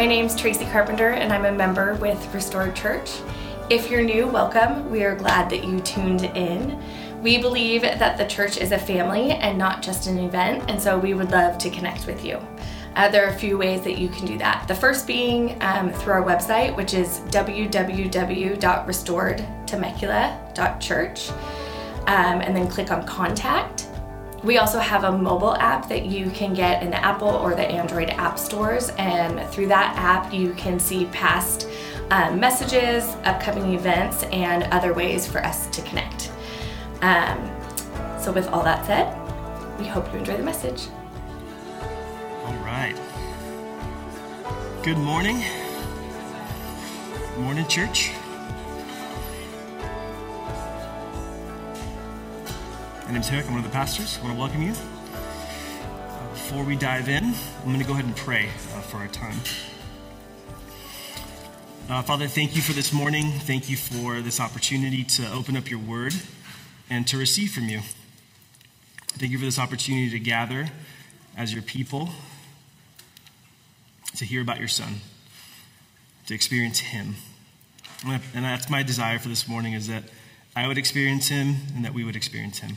My name's Tracy Carpenter, and I'm a member with Restored Church. If you're new, welcome. We are glad that you tuned in. We believe that the church is a family and not just an event, and so we would love to connect with you. Uh, there are a few ways that you can do that. The first being um, through our website, which is www.restoredtemecula.church, um, and then click on contact. We also have a mobile app that you can get in the Apple or the Android app stores, and through that app, you can see past um, messages, upcoming events, and other ways for us to connect. Um, so, with all that said, we hope you enjoy the message. All right. Good morning. Morning, church. My name's Eric. I'm one of the pastors. I want to welcome you. Before we dive in, I'm going to go ahead and pray uh, for our time. Uh, Father, thank you for this morning. Thank you for this opportunity to open up your word and to receive from you. Thank you for this opportunity to gather as your people, to hear about your son, to experience him. And that's my desire for this morning is that I would experience him and that we would experience him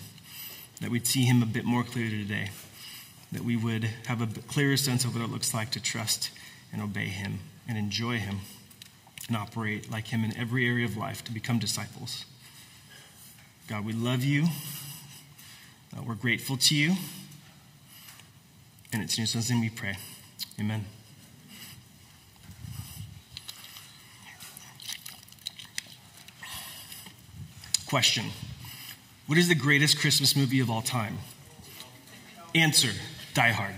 that we'd see him a bit more clearly today, that we would have a clearer sense of what it looks like to trust and obey him and enjoy him and operate like him in every area of life to become disciples. God, we love you. Uh, we're grateful to you. And it's in your son's name we pray. Amen. Question. What is the greatest Christmas movie of all time? Answer Die Hard.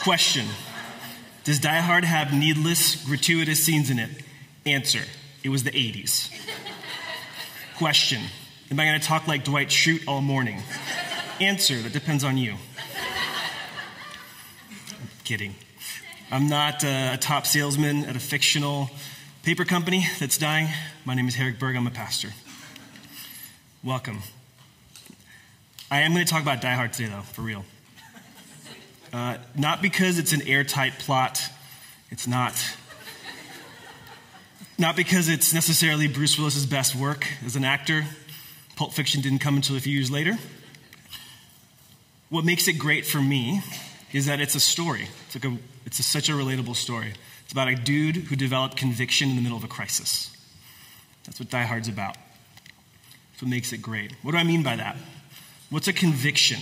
Question Does Die Hard have needless, gratuitous scenes in it? Answer It was the 80s. Question Am I going to talk like Dwight Schrute all morning? Answer That depends on you. I'm kidding. I'm not a top salesman at a fictional paper company that's dying. My name is Eric Berg. I'm a pastor. Welcome. I am going to talk about Die Hard today, though, for real. Uh, not because it's an airtight plot, it's not. Not because it's necessarily Bruce Willis's best work as an actor. Pulp Fiction didn't come until a few years later. What makes it great for me is that it's a story. It's, like a, it's a, such a relatable story. It's about a dude who developed conviction in the middle of a crisis. That's what Die Hard's about. That's what makes it great. What do I mean by that? What's a conviction?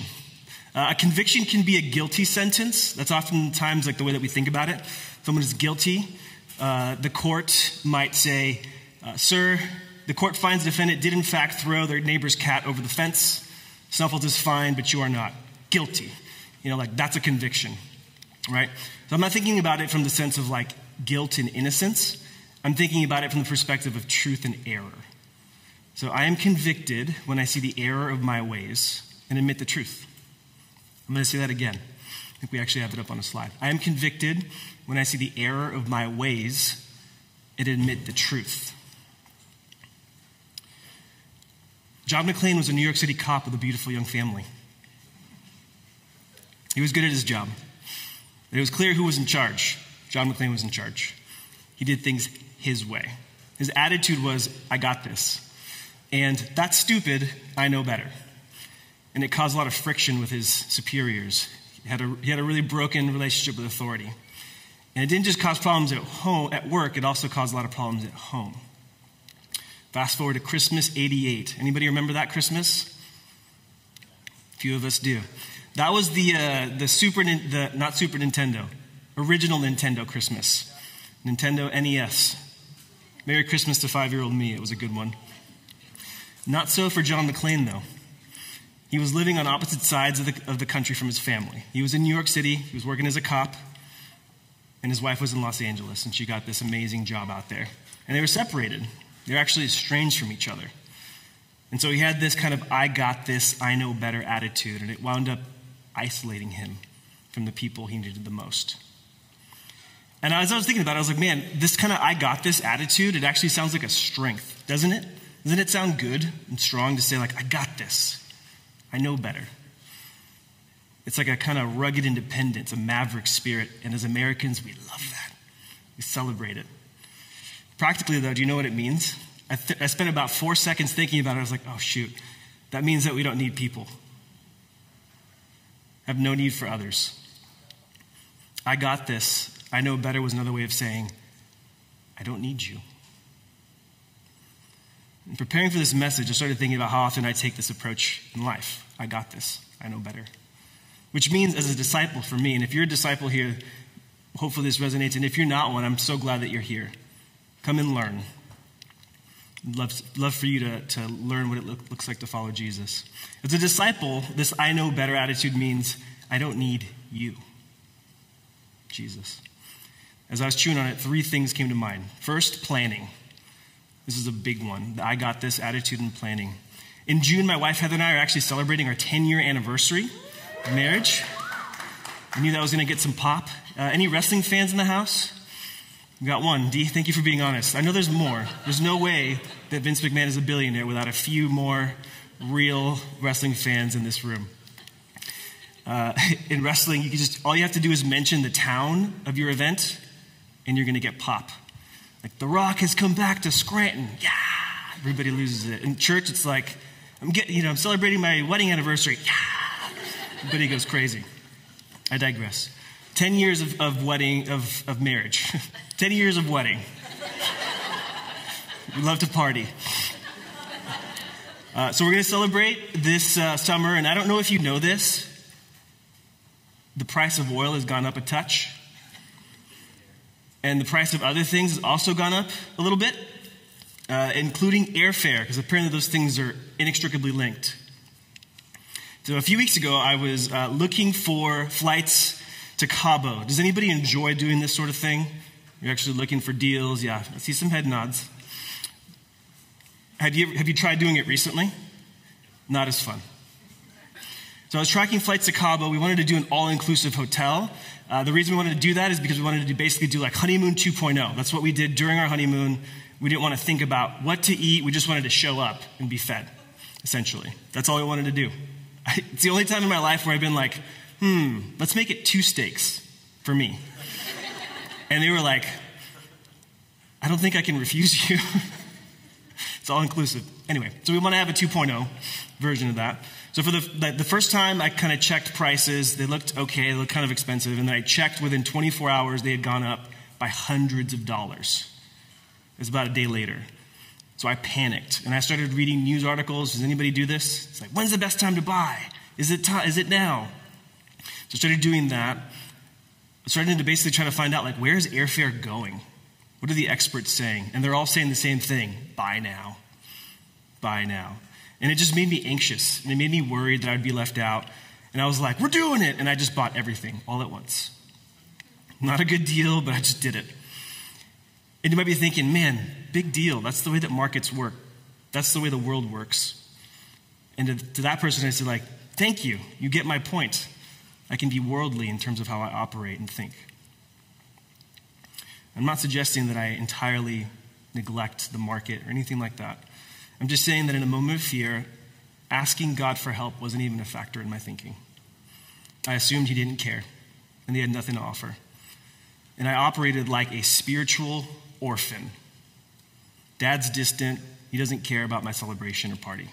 Uh, a conviction can be a guilty sentence. That's oftentimes like the way that we think about it. Someone is guilty. Uh, the court might say, uh, Sir, the court finds the defendant did in fact throw their neighbor's cat over the fence. Snuffles is fine, but you are not guilty. You know, like that's a conviction, right? So I'm not thinking about it from the sense of like guilt and innocence. I'm thinking about it from the perspective of truth and error. So I am convicted when I see the error of my ways and admit the truth. I'm going to say that again. I think we actually have it up on a slide. I am convicted when I see the error of my ways and admit the truth. John McClane was a New York City cop with a beautiful young family. He was good at his job. It was clear who was in charge. John McClane was in charge. He did things his way. His attitude was, I got this. And that's stupid, I know better. And it caused a lot of friction with his superiors. He had a, he had a really broken relationship with authority. And it didn't just cause problems at home, at work, it also caused a lot of problems at home. Fast forward to Christmas 88. Anybody remember that Christmas? Few of us do. That was the, uh, the Super, the, not Super Nintendo, original Nintendo Christmas. Nintendo NES. Merry Christmas to five year old me. It was a good one. Not so for John McClane, though. He was living on opposite sides of the, of the country from his family. He was in New York City, he was working as a cop, and his wife was in Los Angeles, and she got this amazing job out there. And they were separated. They were actually estranged from each other. And so he had this kind of I got this, I know better attitude, and it wound up isolating him from the people he needed the most. And as I was thinking about it, I was like, man, this kind of I got this attitude, it actually sounds like a strength, doesn't it? Doesn't it sound good and strong to say, like, I got this? I know better. It's like a kind of rugged independence, a maverick spirit. And as Americans, we love that. We celebrate it. Practically, though, do you know what it means? I, th- I spent about four seconds thinking about it. I was like, oh, shoot. That means that we don't need people, have no need for others. I got this. I know better was another way of saying, I don't need you. In preparing for this message, I started thinking about how often I take this approach in life. I got this. I know better. Which means, as a disciple for me, and if you're a disciple here, hopefully this resonates. And if you're not one, I'm so glad that you're here. Come and learn. Love, love for you to, to learn what it look, looks like to follow Jesus. As a disciple, this I know better attitude means I don't need you, Jesus. As I was chewing on it, three things came to mind. First, planning. This is a big one. I got this attitude in planning. In June, my wife Heather and I are actually celebrating our 10 year anniversary of marriage. I knew that was going to get some pop. Uh, any wrestling fans in the house? We got one. D, thank you for being honest. I know there's more. There's no way that Vince McMahon is a billionaire without a few more real wrestling fans in this room. Uh, in wrestling, you just all you have to do is mention the town of your event, and you're going to get pop. Like The Rock has come back to Scranton. Yeah, everybody loses it. In church, it's like I'm getting, you know, I'm celebrating my wedding anniversary. Yeah, everybody goes crazy. I digress. 10 years of, of wedding, of, of marriage. 10 years of wedding. we love to party. Uh, so we're going to celebrate this uh, summer, and I don't know if you know this. The price of oil has gone up a touch. And the price of other things has also gone up a little bit, uh, including airfare, because apparently those things are inextricably linked. So a few weeks ago, I was uh, looking for flights to Cabo. Does anybody enjoy doing this sort of thing? You're actually looking for deals. Yeah, I see some head nods. Have you, have you tried doing it recently? Not as fun. So I was tracking flights to Cabo. We wanted to do an all inclusive hotel. Uh, the reason we wanted to do that is because we wanted to basically do like honeymoon 2.0. That's what we did during our honeymoon. We didn't want to think about what to eat. We just wanted to show up and be fed, essentially. That's all we wanted to do. It's the only time in my life where I've been like, hmm, let's make it two steaks for me. And they were like, I don't think I can refuse you. it's all inclusive. Anyway, so we want to have a 2.0 version of that. So for the, the first time, I kind of checked prices. They looked okay, they looked kind of expensive. And then I checked within 24 hours, they had gone up by hundreds of dollars. It was about a day later. So I panicked and I started reading news articles. Does anybody do this? It's like, when's the best time to buy? Is it, t- is it now? So I started doing that. I started to basically try to find out, like, where's airfare going? What are the experts saying? And they're all saying the same thing buy now. Buy now. And it just made me anxious. And it made me worried that I'd be left out. And I was like, we're doing it. And I just bought everything all at once. Not a good deal, but I just did it. And you might be thinking, man, big deal. That's the way that markets work. That's the way the world works. And to, that person, I said, like, thank you. You get my point. I can be worldly in terms of how I operate and think. I'm not suggesting that I entirely neglect the market or anything like that. I'm just saying that in a moment of fear, asking God for help wasn't even a factor in my thinking. I assumed He didn't care and He had nothing to offer. And I operated like a spiritual orphan. Dad's distant, he doesn't care about my celebration or party.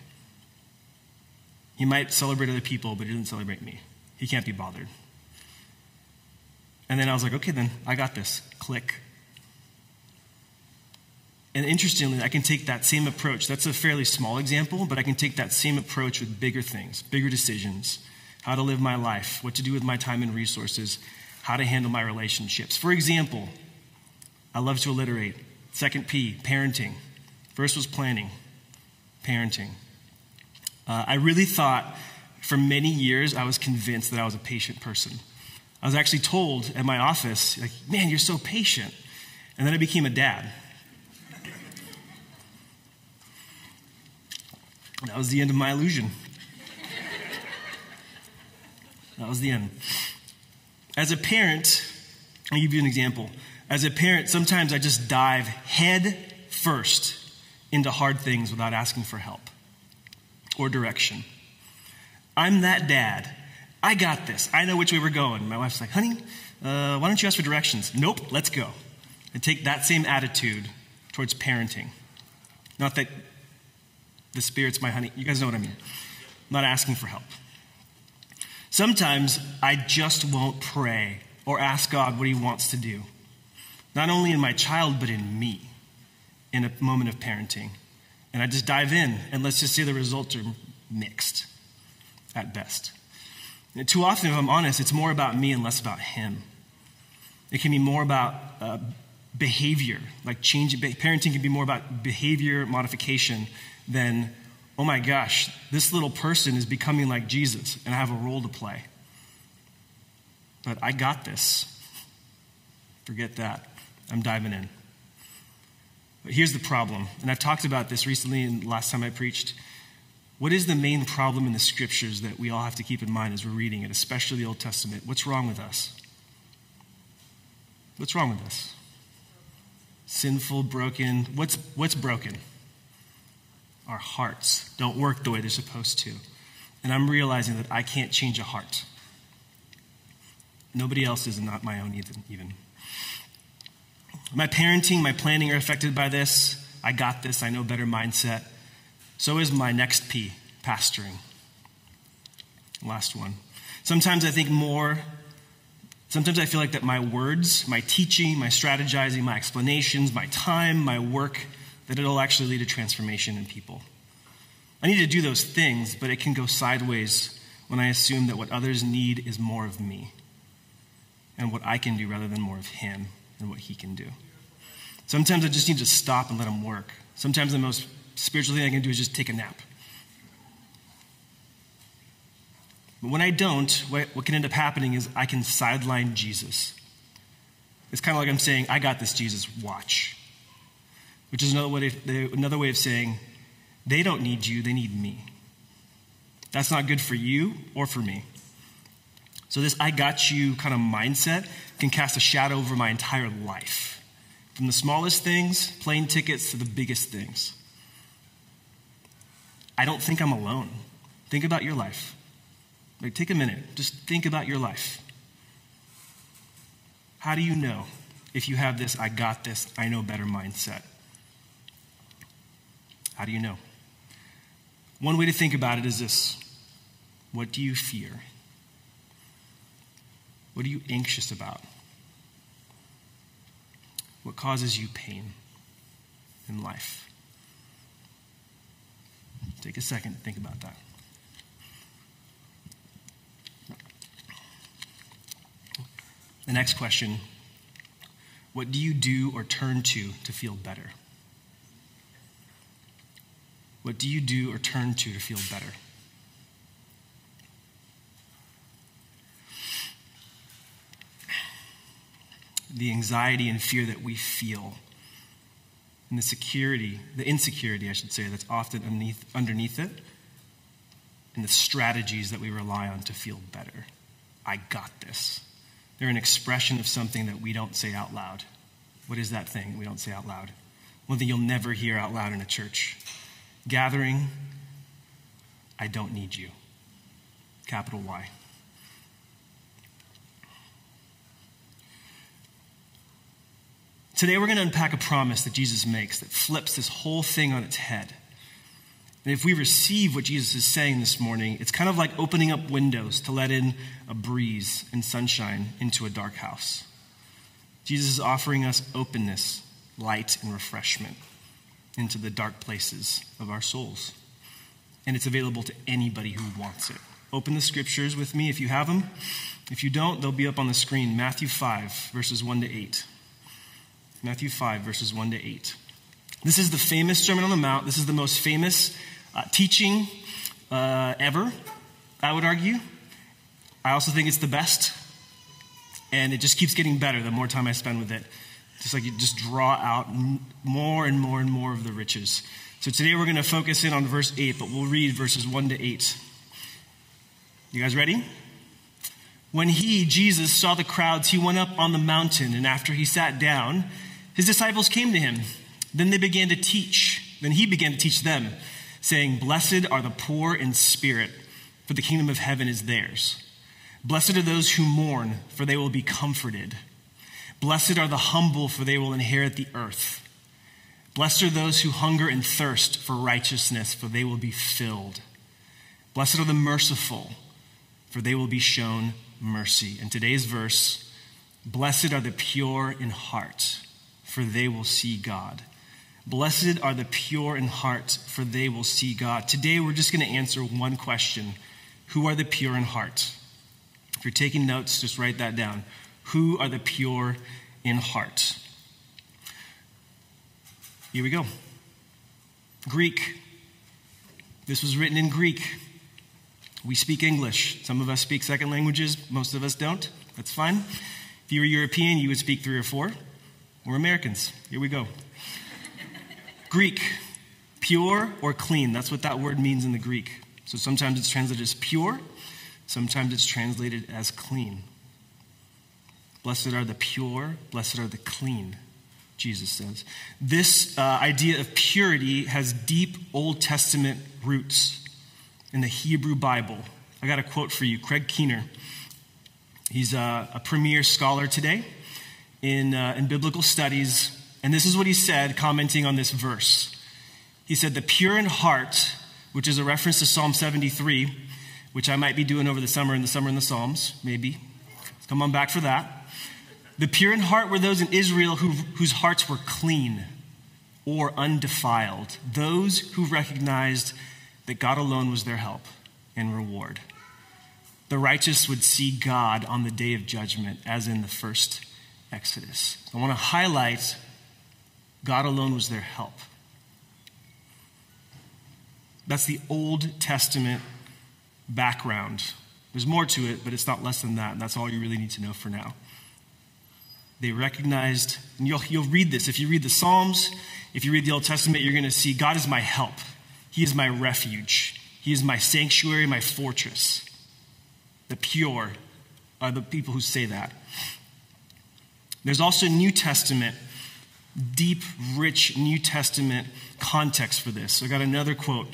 He might celebrate other people, but he doesn't celebrate me. He can't be bothered. And then I was like, okay, then I got this. Click. And interestingly, I can take that same approach. That's a fairly small example, but I can take that same approach with bigger things, bigger decisions, how to live my life, what to do with my time and resources, how to handle my relationships. For example, I love to alliterate. Second P, parenting. First was planning, parenting. Uh, I really thought for many years, I was convinced that I was a patient person. I was actually told at my office, like, man, you're so patient. And then I became a dad. That was the end of my illusion. That was the end. As a parent, I'll give you an example. As a parent, sometimes I just dive head first into hard things without asking for help or direction. I'm that dad I got this. I know which way we're going. My wife's like, honey, uh, why don't you ask for directions? Nope, let's go. And take that same attitude towards parenting. Not that the Spirit's my honey. You guys know what I mean. I'm not asking for help. Sometimes I just won't pray or ask God what He wants to do, not only in my child, but in me in a moment of parenting. And I just dive in, and let's just say the results are mixed at best. And too often, if I'm honest, it's more about me and less about Him. It can be more about uh, behavior, like changing. Parenting can be more about behavior modification than, oh my gosh, this little person is becoming like Jesus, and I have a role to play. But I got this. Forget that. I'm diving in. But here's the problem, and I've talked about this recently and last time I preached. What is the main problem in the scriptures that we all have to keep in mind as we're reading it, especially the Old Testament? What's wrong with us? What's wrong with us? Sinful, broken. What's, what's broken? Our hearts don't work the way they're supposed to. And I'm realizing that I can't change a heart. Nobody else is, not my own even. My parenting, my planning are affected by this. I got this, I know better mindset. So is my next P, pastoring. Last one. Sometimes I think more, sometimes I feel like that my words, my teaching, my strategizing, my explanations, my time, my work, that it'll actually lead to transformation in people. I need to do those things, but it can go sideways when I assume that what others need is more of me and what I can do rather than more of Him and what He can do. Sometimes I just need to stop and let Him work. Sometimes the most spiritual thing I can do is just take a nap. But when I don't, what can end up happening is I can sideline Jesus. It's kind of like I'm saying, I got this, Jesus, watch. Which is another way, of, another way of saying, they don't need you, they need me. That's not good for you or for me. So, this I got you kind of mindset can cast a shadow over my entire life. From the smallest things, plane tickets, to the biggest things. I don't think I'm alone. Think about your life. Like, take a minute, just think about your life. How do you know if you have this, I got this, I know better mindset? How do you know? One way to think about it is this What do you fear? What are you anxious about? What causes you pain in life? Take a second to think about that. The next question What do you do or turn to to feel better? What do you do or turn to to feel better? the anxiety and fear that we feel, and the security, the insecurity, I should say, that's often underneath, underneath it, and the strategies that we rely on to feel better. I got this. They're an expression of something that we don't say out loud. What is that thing we don't say out loud? One thing you'll never hear out loud in a church. Gathering, I don't need you. Capital Y. Today, we're going to unpack a promise that Jesus makes that flips this whole thing on its head. And if we receive what Jesus is saying this morning, it's kind of like opening up windows to let in a breeze and sunshine into a dark house. Jesus is offering us openness, light, and refreshment into the dark places of our souls. And it's available to anybody who wants it. Open the scriptures with me if you have them. If you don't, they'll be up on the screen. Matthew 5, verses 1 to 8. Matthew 5, verses 1 to 8. This is the famous Sermon on the Mount. This is the most famous uh, teaching uh, ever, I would argue. I also think it's the best. And it just keeps getting better the more time I spend with it. Just like you just draw out more and more and more of the riches. So today we're going to focus in on verse 8, but we'll read verses 1 to 8. You guys ready? When he, Jesus, saw the crowds, he went up on the mountain, and after he sat down, his disciples came to him. Then they began to teach. Then he began to teach them, saying, Blessed are the poor in spirit, for the kingdom of heaven is theirs. Blessed are those who mourn, for they will be comforted. Blessed are the humble, for they will inherit the earth. Blessed are those who hunger and thirst for righteousness, for they will be filled. Blessed are the merciful, for they will be shown mercy. And today's verse Blessed are the pure in heart, for they will see God. Blessed are the pure in heart, for they will see God. Today we're just going to answer one question Who are the pure in heart? If you're taking notes, just write that down. Who are the pure in heart? Here we go. Greek. This was written in Greek. We speak English. Some of us speak second languages, most of us don't. That's fine. If you were European, you would speak three or four. We're Americans. Here we go. Greek, pure or clean. That's what that word means in the Greek. So sometimes it's translated as pure, Sometimes it's translated as clean. Blessed are the pure, blessed are the clean, Jesus says. This uh, idea of purity has deep Old Testament roots in the Hebrew Bible. I got a quote for you. Craig Keener, he's a, a premier scholar today in, uh, in biblical studies, and this is what he said, commenting on this verse. He said, The pure in heart, which is a reference to Psalm 73, which I might be doing over the summer in the summer in the Psalms, maybe. Come on back for that. The pure in heart were those in Israel who, whose hearts were clean or undefiled, those who recognized that God alone was their help and reward. The righteous would see God on the day of judgment, as in the first Exodus. I want to highlight God alone was their help. That's the Old Testament background. There's more to it, but it's not less than that. And that's all you really need to know for now. They recognized, and you'll, you'll read this. If you read the Psalms, if you read the Old Testament, you're going to see God is my help. He is my refuge. He is my sanctuary, my fortress. The pure are the people who say that. There's also New Testament, deep, rich New Testament context for this. So I got another quote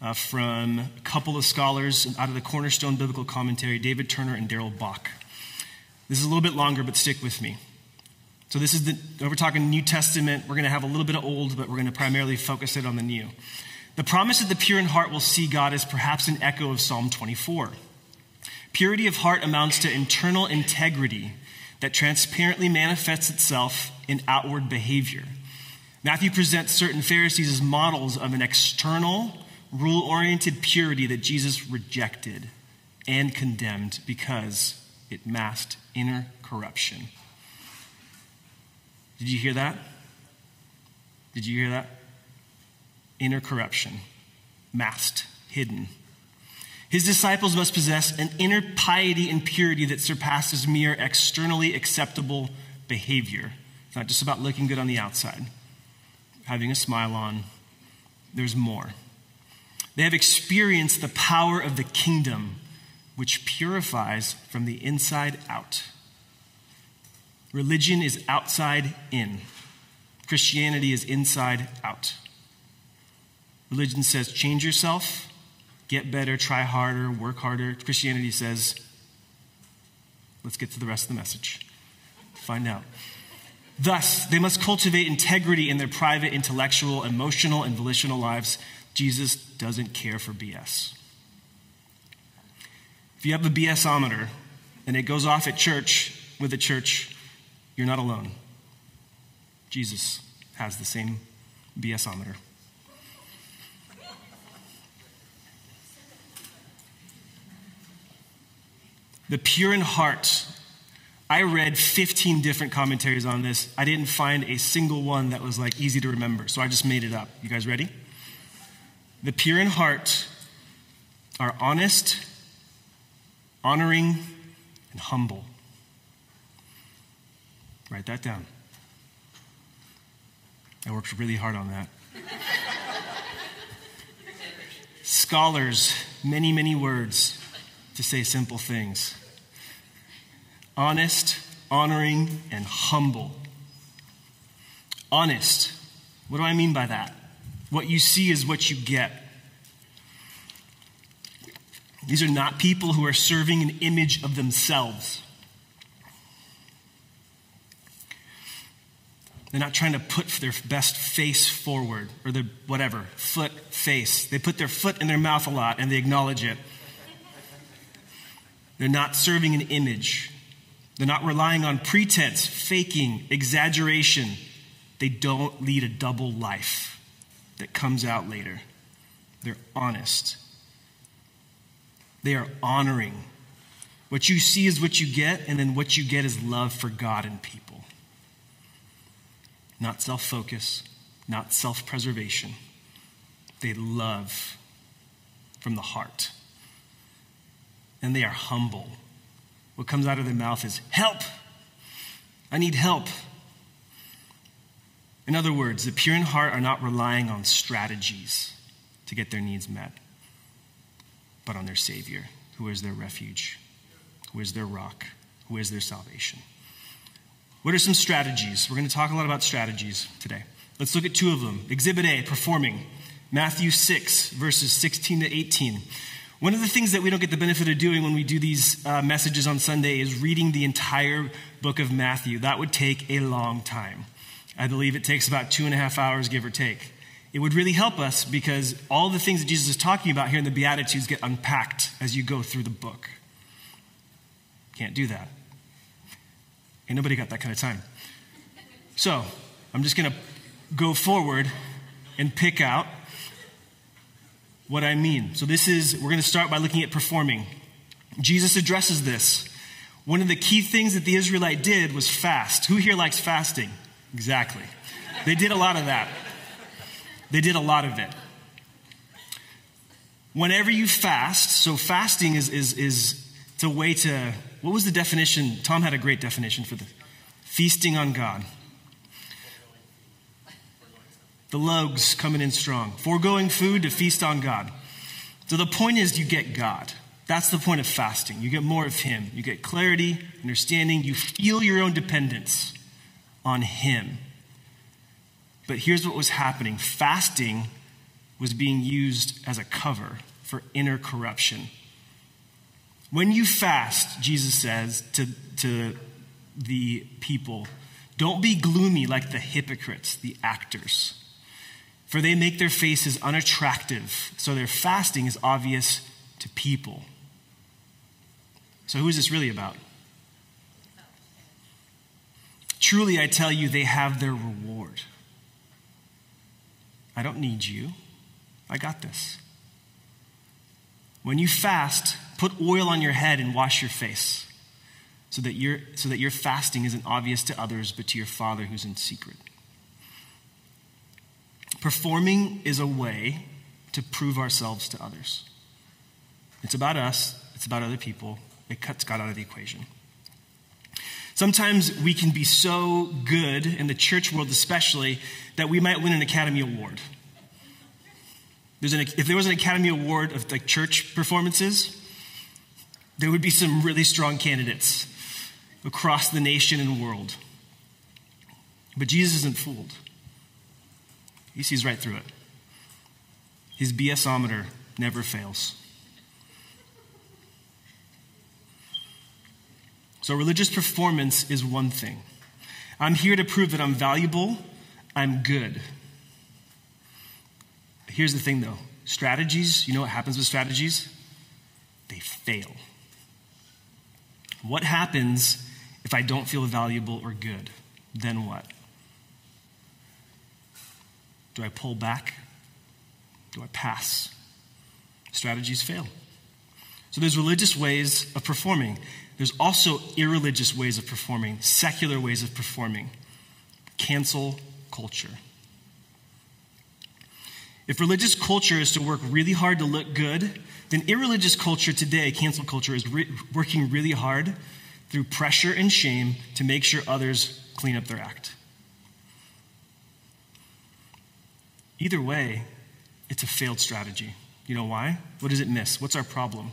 uh, from a couple of scholars out of the Cornerstone Biblical Commentary, David Turner and Darrell Bock. This is a little bit longer, but stick with me. So, this is the, we're talking New Testament. We're going to have a little bit of Old, but we're going to primarily focus it on the New. The promise that the pure in heart will see God is perhaps an echo of Psalm 24. Purity of heart amounts to internal integrity that transparently manifests itself in outward behavior. Matthew presents certain Pharisees as models of an external, rule oriented purity that Jesus rejected and condemned because it masked inner corruption. Did you hear that? Did you hear that? Inner corruption, masked, hidden. His disciples must possess an inner piety and purity that surpasses mere externally acceptable behavior. It's not just about looking good on the outside, having a smile on. There's more. They have experienced the power of the kingdom, which purifies from the inside out. Religion is outside in, Christianity is inside out. Religion says, change yourself, get better, try harder, work harder. Christianity says, let's get to the rest of the message. Find out. Thus, they must cultivate integrity in their private, intellectual, emotional, and volitional lives Jesus doesn't care for BS. If you have a BSometer and it goes off at church with the church, you're not alone. Jesus has the same BSometer. The pure in heart. I read 15 different commentaries on this. I didn't find a single one that was like easy to remember, so I just made it up. You guys ready? The pure in heart are honest, honoring, and humble. Write that down. I worked really hard on that. Scholars, many, many words to say simple things honest, honoring, and humble. Honest. What do I mean by that? What you see is what you get. These are not people who are serving an image of themselves. They're not trying to put their best face forward or their whatever, foot, face. They put their foot in their mouth a lot and they acknowledge it. They're not serving an image. They're not relying on pretense, faking, exaggeration. They don't lead a double life that comes out later. They're honest. They are honoring. What you see is what you get, and then what you get is love for God and people. Not self focus, not self preservation. They love from the heart. And they are humble. What comes out of their mouth is, Help! I need help. In other words, the pure in heart are not relying on strategies to get their needs met but on their Savior, who is their refuge, who is their rock, who is their salvation. What are some strategies? We're going to talk a lot about strategies today. Let's look at two of them. Exhibit A, performing. Matthew 6, verses 16 to 18. One of the things that we don't get the benefit of doing when we do these uh, messages on Sunday is reading the entire book of Matthew. That would take a long time. I believe it takes about two and a half hours, give or take it would really help us because all the things that Jesus is talking about here in the Beatitudes get unpacked as you go through the book. Can't do that. Ain't nobody got that kind of time. So, I'm just going to go forward and pick out what I mean. So, this is, we're going to start by looking at performing. Jesus addresses this. One of the key things that the Israelite did was fast. Who here likes fasting? Exactly. They did a lot of that. They did a lot of it. Whenever you fast, so fasting is, is, is it's a way to, what was the definition? Tom had a great definition for the feasting on God. The logs coming in strong. Foregoing food to feast on God. So the point is, you get God. That's the point of fasting. You get more of Him. You get clarity, understanding. You feel your own dependence on Him. But here's what was happening fasting was being used as a cover for inner corruption. When you fast, Jesus says to, to the people, don't be gloomy like the hypocrites, the actors, for they make their faces unattractive, so their fasting is obvious to people. So, who is this really about? Truly, I tell you, they have their reward. I don't need you. I got this. When you fast, put oil on your head and wash your face so that, your so that your fasting isn't obvious to others, but to your Father who's in secret. Performing is a way to prove ourselves to others. It's about us, it's about other people. It cuts God out of the equation. Sometimes we can be so good, in the church world especially, that we might win an Academy Award. An, if there was an Academy Award of like church performances, there would be some really strong candidates across the nation and world. But Jesus isn't fooled. He sees right through it. His BSometer never fails. So, religious performance is one thing. I'm here to prove that I'm valuable, I'm good. Here's the thing though strategies, you know what happens with strategies? They fail. What happens if I don't feel valuable or good? Then what? Do I pull back? Do I pass? Strategies fail. So there's religious ways of performing. There's also irreligious ways of performing, secular ways of performing. Cancel culture. If religious culture is to work really hard to look good, then irreligious culture today, cancel culture, is re- working really hard through pressure and shame to make sure others clean up their act. Either way, it's a failed strategy. You know why? What does it miss? What's our problem?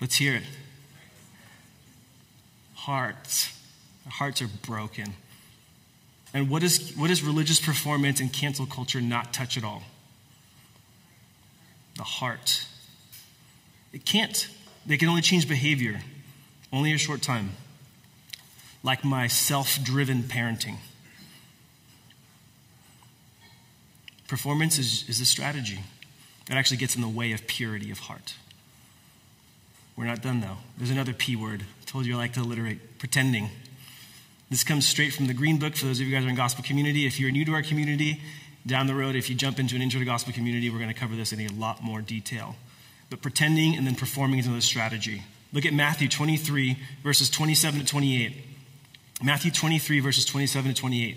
Let's hear it. Hearts. Our hearts are broken. And what, is, what does religious performance and cancel culture not touch at all? The heart. It can't. They can only change behavior, only a short time, like my self driven parenting. Performance is, is a strategy that actually gets in the way of purity of heart. We're not done though. There's another P word. I told you I like to alliterate pretending. This comes straight from the Green Book for those of you guys who are in gospel community. If you're new to our community, down the road, if you jump into an intro to gospel community, we're going to cover this in a lot more detail. But pretending and then performing is another strategy. Look at Matthew 23, verses 27 to 28. Matthew 23, verses 27 to 28.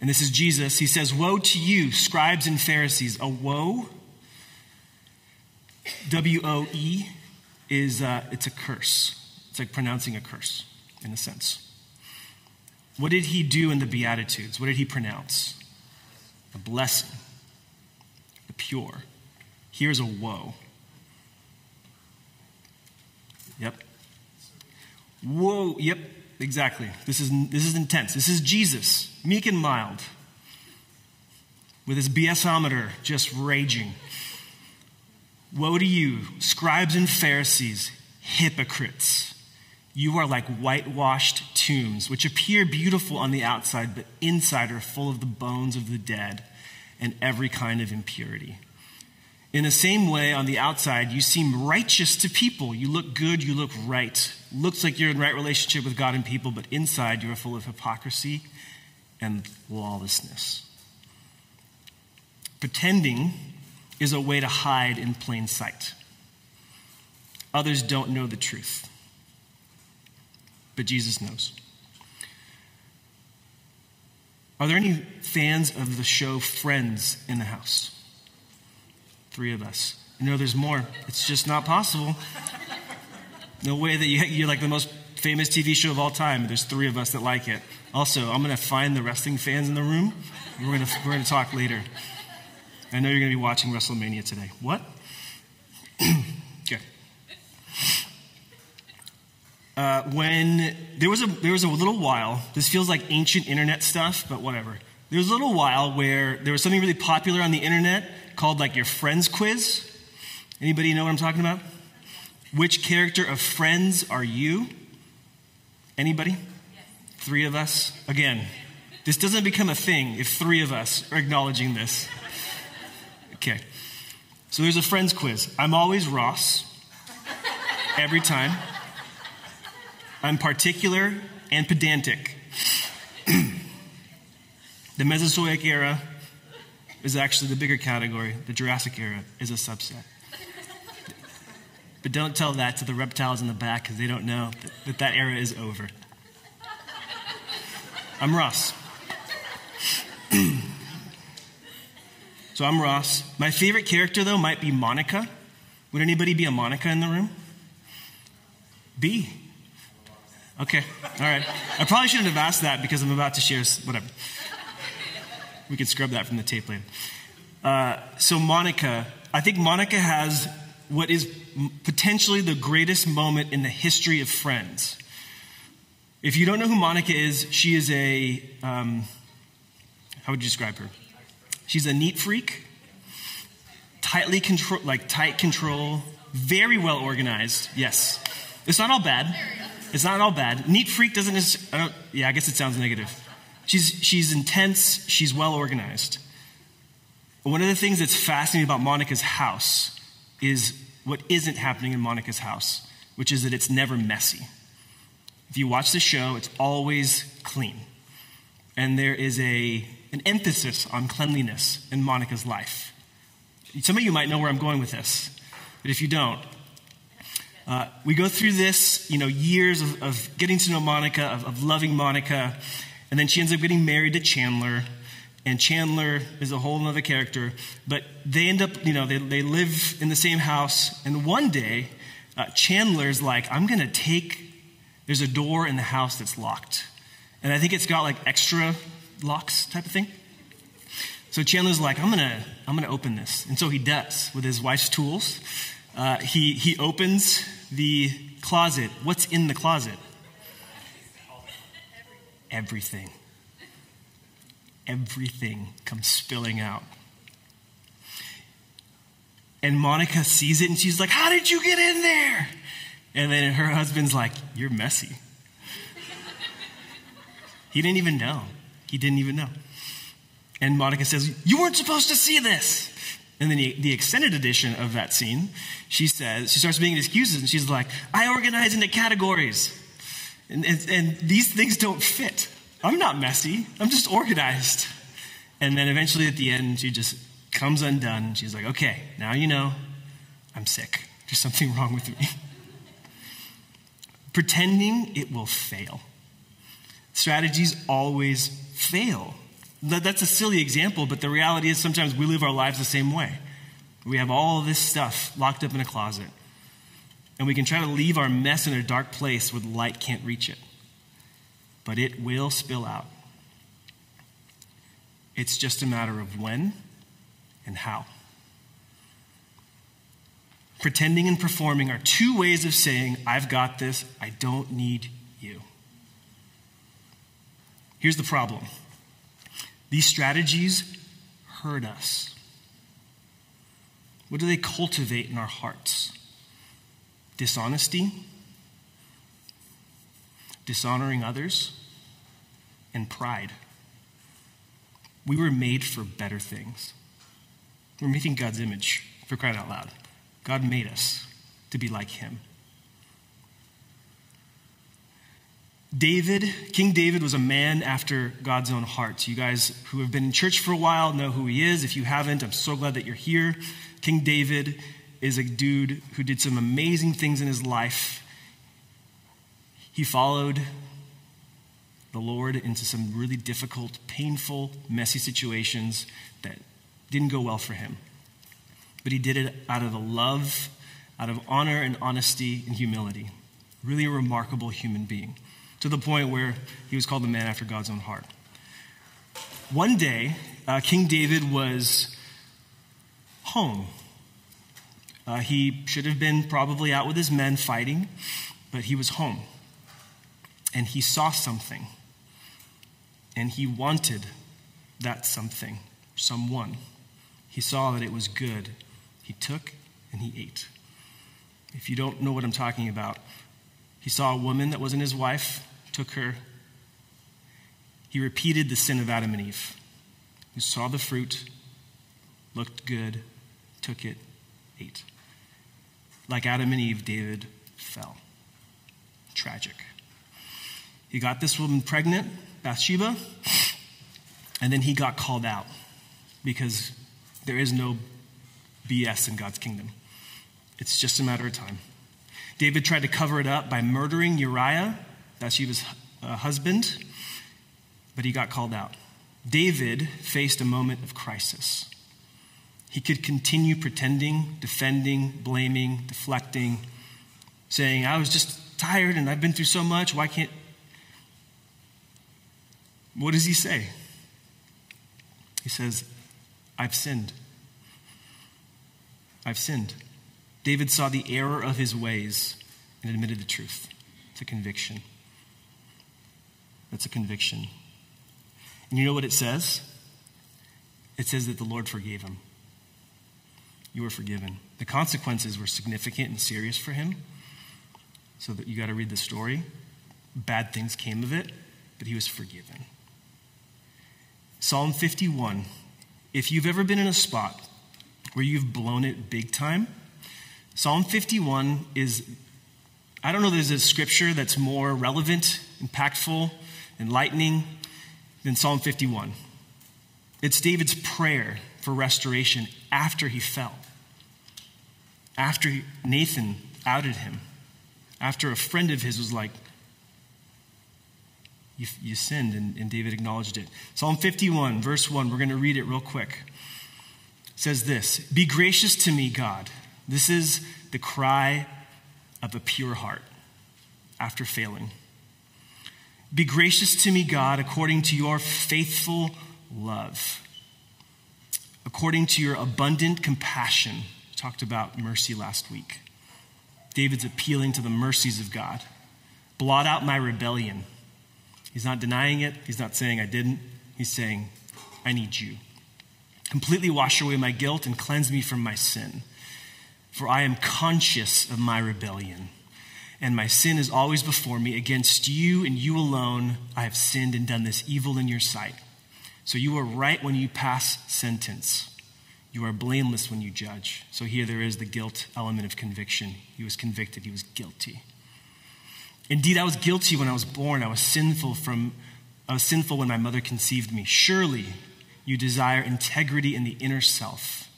And this is Jesus. He says, Woe to you, scribes and Pharisees. A woe, W O E, is uh, it's a curse. It's like pronouncing a curse, in a sense. What did he do in the Beatitudes? What did he pronounce? A blessing, the pure. Here's a woe. Yep. Whoa, yep, exactly. This is, this is intense. This is Jesus, meek and mild, with his BSometer just raging. Woe to you, scribes and Pharisees, hypocrites. You are like whitewashed tombs, which appear beautiful on the outside, but inside are full of the bones of the dead and every kind of impurity. In the same way, on the outside, you seem righteous to people. You look good, you look right. Looks like you're in right relationship with God and people, but inside you are full of hypocrisy and lawlessness. Pretending is a way to hide in plain sight. Others don't know the truth, but Jesus knows. Are there any fans of the show Friends in the house? Three of us. Know, there's more. It's just not possible. No way that you, are like the most famous TV show of all time. There's three of us that like it. Also, I'm going to find the wrestling fans in the room. We're going we're to talk later. I know you're going to be watching WrestleMania today. What? okay. Uh, when there was a there was a little while. This feels like ancient internet stuff, but whatever. There was a little while where there was something really popular on the internet called like your Friends quiz. Anybody know what I'm talking about? Which character of Friends are you? Anybody? Yes. Three of us. Again, this doesn't become a thing if three of us are acknowledging this. Okay. So there's a friends quiz. I'm always Ross. Every time. I'm particular and pedantic. the Mesozoic era is actually the bigger category. The Jurassic era is a subset. But don't tell that to the reptiles in the back because they don't know that, that era is over. I'm Ross. So I'm Ross. My favorite character, though, might be Monica. Would anybody be a Monica in the room? B. Okay, all right. I probably shouldn't have asked that because I'm about to share, whatever. We can scrub that from the tape later. Uh, so, Monica, I think Monica has what is potentially the greatest moment in the history of Friends. If you don't know who Monica is, she is a, um, how would you describe her? She's a neat freak, tightly control, like tight control, very well organized. Yes, it's not all bad. It's not all bad. Neat freak doesn't. I yeah, I guess it sounds negative. She's she's intense. She's well organized. One of the things that's fascinating about Monica's house is what isn't happening in Monica's house, which is that it's never messy. If you watch the show, it's always clean. And there is a an emphasis on cleanliness in Monica's life. Some of you might know where I'm going with this, but if you don't, uh, we go through this, you know, years of, of getting to know Monica, of, of, loving Monica, and then she ends up getting married to Chandler, and Chandler is a whole other character, but they end up, you know, they, they live in the same house, and one day, uh, Chandler's like, I'm going to take, there's a door in the house that's locked. And I think it's got like extra locks type of thing. So Chandler's like, I'm gonna, I'm gonna open this, and so he does with his wife's tools. Uh, he he opens the closet. What's in the closet? Everything. Everything comes spilling out. And Monica sees it and she's like, How did you get in there? And then her husband's like, You're messy. he didn't even know. He didn't even know. And Monica says, You weren't supposed to see this. And then the, extended edition of that scene, she says, she starts making excuses and she's like, I organize into categories. And, and, and these things don't fit. I'm not messy, I'm just organized. And then eventually at the end, she just comes undone. She's like, okay, now you know I'm sick. There's something wrong with me. Pretending it will fail. Strategies always fail. That's a silly example, but the reality is sometimes we live our lives the same way. We have all this stuff locked up in a closet, and we can try to leave our mess in a dark place where the light can't reach it. But it will spill out. It's just a matter of when and how. Pretending and performing are two ways of saying, I've got this, I don't need you. Here's the problem these strategies hurt us. What do they cultivate in our hearts? Dishonesty, dishonoring others, and pride. We were made for better things. We're made in God's image, for crying out loud. God made us to be like Him. David, King David was a man after God's own heart. You guys who have been in church for a while know who he is. If you haven't, I'm so glad that you're here. King David is a dude who did some amazing things in his life. He followed the Lord into some really difficult, painful, messy situations that didn't go well for him. But he did it out of the love, out of honor and honesty and humility. Really a remarkable human being to the point where he was called the man after God's own heart. One day, uh, King David was home. Uh, he should have been probably out with his men fighting, but he was home. And he saw something. And he wanted that something, someone. He saw that it was good. He took and he ate. If you don't know what I'm talking about, he saw a woman that wasn't his wife, took her. He repeated the sin of Adam and Eve, who saw the fruit, looked good, took it, ate. Like Adam and Eve, David fell. Tragic. He got this woman pregnant, Bathsheba, and then he got called out because there is no BS in God's kingdom. It's just a matter of time. David tried to cover it up by murdering Uriah Bathsheba's husband, but he got called out. David faced a moment of crisis. He could continue pretending, defending, blaming, deflecting, saying, I was just tired and I've been through so much. Why can't. What does he say? He says, I've sinned. I've sinned. David saw the error of his ways and admitted the truth. A conviction. That's a conviction. And you know what it says? It says that the Lord forgave him. You were forgiven. The consequences were significant and serious for him. So that you got to read the story. Bad things came of it, but he was forgiven. Psalm 51. If you've ever been in a spot where you've blown it big time, Psalm 51 is, I don't know, there's a scripture that's more relevant, impactful, enlightening than Psalm 51. It's David's prayer for restoration after he fell, after Nathan outed him, after a friend of his was like, You, you sinned, and, and David acknowledged it. Psalm 51, verse 1, we're going to read it real quick. It says this Be gracious to me, God. This is the cry of a pure heart after failing. Be gracious to me, God, according to your faithful love, according to your abundant compassion. We talked about mercy last week. David's appealing to the mercies of God. Blot out my rebellion. He's not denying it, he's not saying I didn't. He's saying, I need you. Completely wash away my guilt and cleanse me from my sin. for I am conscious of my rebellion, and my sin is always before me. Against you and you alone I have sinned and done this evil in your sight. So you are right when you pass sentence. You are blameless when you judge. So here there is the guilt element of conviction. He was convicted, he was guilty. Indeed, I was guilty when I was born. I was sinful from I was sinful when my mother conceived me. Surely you desire integrity in the inner self,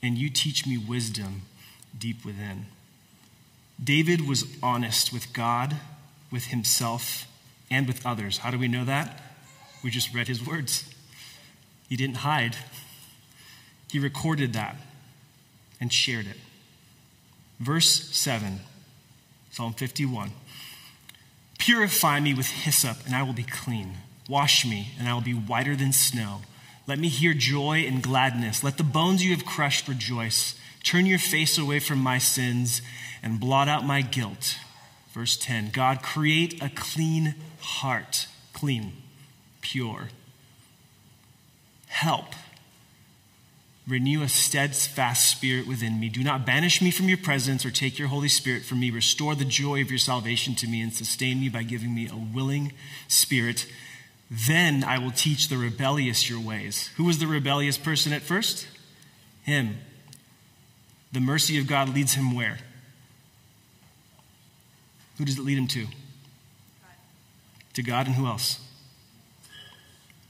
and you teach me wisdom deep within. David was honest with God, with himself, and with others. How do we know that? We just read his words. He didn't hide, he recorded that and shared it. Verse 7, Psalm 51 Purify me with hyssop, and I will be clean. Wash me, and I will be whiter than snow. Let me hear joy and gladness. Let the bones you have crushed rejoice. Turn your face away from my sins and blot out my guilt. Verse 10 God, create a clean heart, clean, pure. Help. Renew a steadfast spirit within me. Do not banish me from your presence or take your Holy Spirit from me. Restore the joy of your salvation to me and sustain me by giving me a willing spirit. Then I will teach the rebellious your ways. Who was the rebellious person at first? Him. The mercy of God leads him where? Who does it lead him to? To God and who else?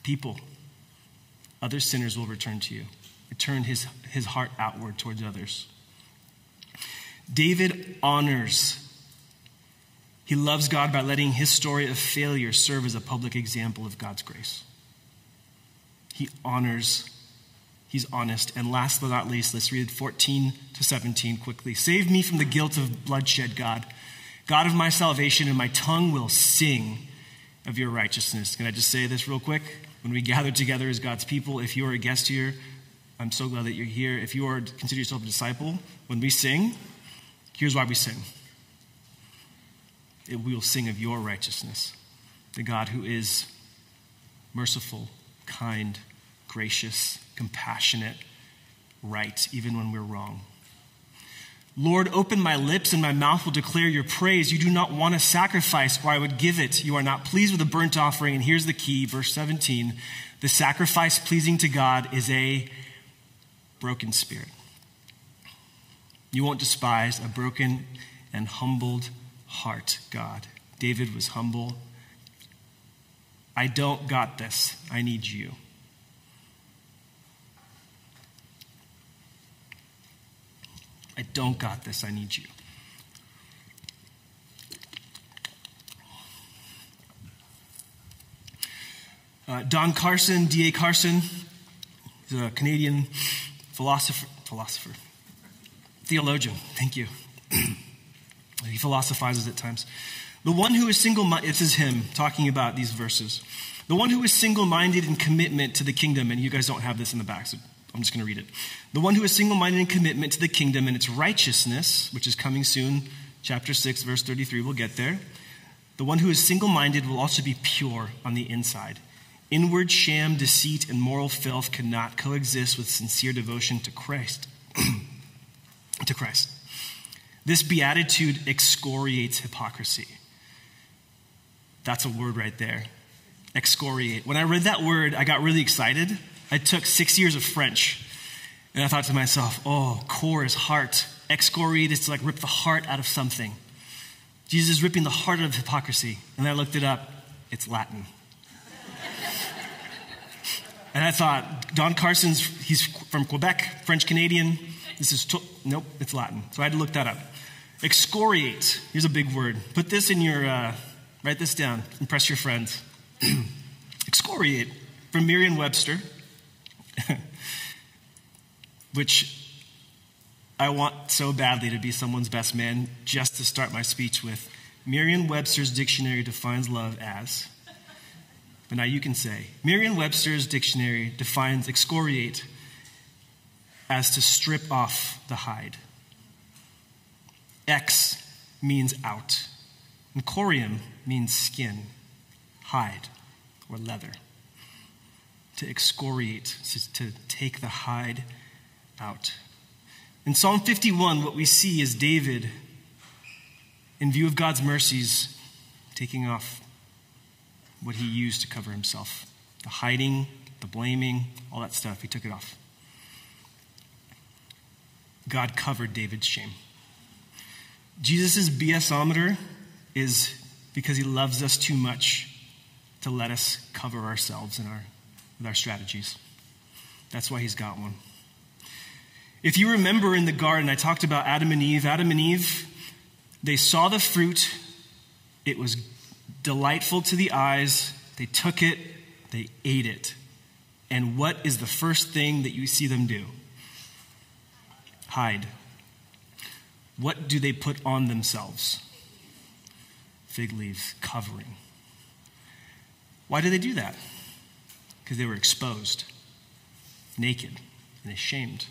People. Other sinners will return to you. It turned his, his heart outward towards others. David honors. He loves God by letting his story of failure serve as a public example of God's grace. He honors He's honest. And last but not least, let's read 14 to 17 quickly. Save me from the guilt of bloodshed, God. God of my salvation, and my tongue will sing of your righteousness. Can I just say this real quick? When we gather together as God's people, if you are a guest here, I'm so glad that you're here. If you are consider yourself a disciple, when we sing, here's why we sing. It, we will sing of your righteousness, the God who is merciful, kind, gracious, compassionate, right, even when we're wrong. Lord, open my lips and my mouth will declare your praise. You do not want a sacrifice, or I would give it. You are not pleased with a burnt offering. And here's the key, verse 17 the sacrifice pleasing to God is a broken spirit. You won't despise a broken and humbled heart, God. David was humble. I don't got this. I need you. I don't got this. I need you. Uh, Don Carson, D.A. Carson, he's a Canadian philosopher, philosopher, theologian. Thank you. he philosophizes at times. The one who is single minded, this is him talking about these verses. The one who is single minded in commitment to the kingdom, and you guys don't have this in the back, so I'm just going to read it. The one who is single minded in commitment to the kingdom and its righteousness, which is coming soon, chapter 6, verse 33, we'll get there. The one who is single minded will also be pure on the inside. Inward sham, deceit, and moral filth cannot coexist with sincere devotion to Christ. to Christ. This beatitude excoriates hypocrisy. That's a word right there. Excoriate. When I read that word, I got really excited I took six years of French, and I thought to myself, oh, core is heart. Excoriate is to like rip the heart out of something. Jesus is ripping the heart out of hypocrisy. And I looked it up, it's Latin. and I thought, Don Carson's, he's from Quebec, French Canadian. This is, to- nope, it's Latin. So I had to look that up. Excoriate, here's a big word. Put this in your, uh, write this down, impress your friends. Excoriate, from Merriam Webster, which I want so badly to be someone's best man just to start my speech with. Merriam Webster's dictionary defines love as, but now you can say, Merriam Webster's dictionary defines excoriate as to strip off the hide. Ex means out, and corium means skin, hide, or leather to excoriate, to take the hide out. In Psalm 51, what we see is David, in view of God's mercies, taking off what he used to cover himself the hiding, the blaming, all that stuff. He took it off. God covered David's shame. Jesus' BSometer is because he loves us too much to let us cover ourselves in our, with our strategies. That's why he's got one. If you remember in the garden, I talked about Adam and Eve. Adam and Eve, they saw the fruit, it was delightful to the eyes. They took it, they ate it. And what is the first thing that you see them do? Hide. What do they put on themselves? Fig leaves, covering. Why do they do that? Because they were exposed, naked, and ashamed.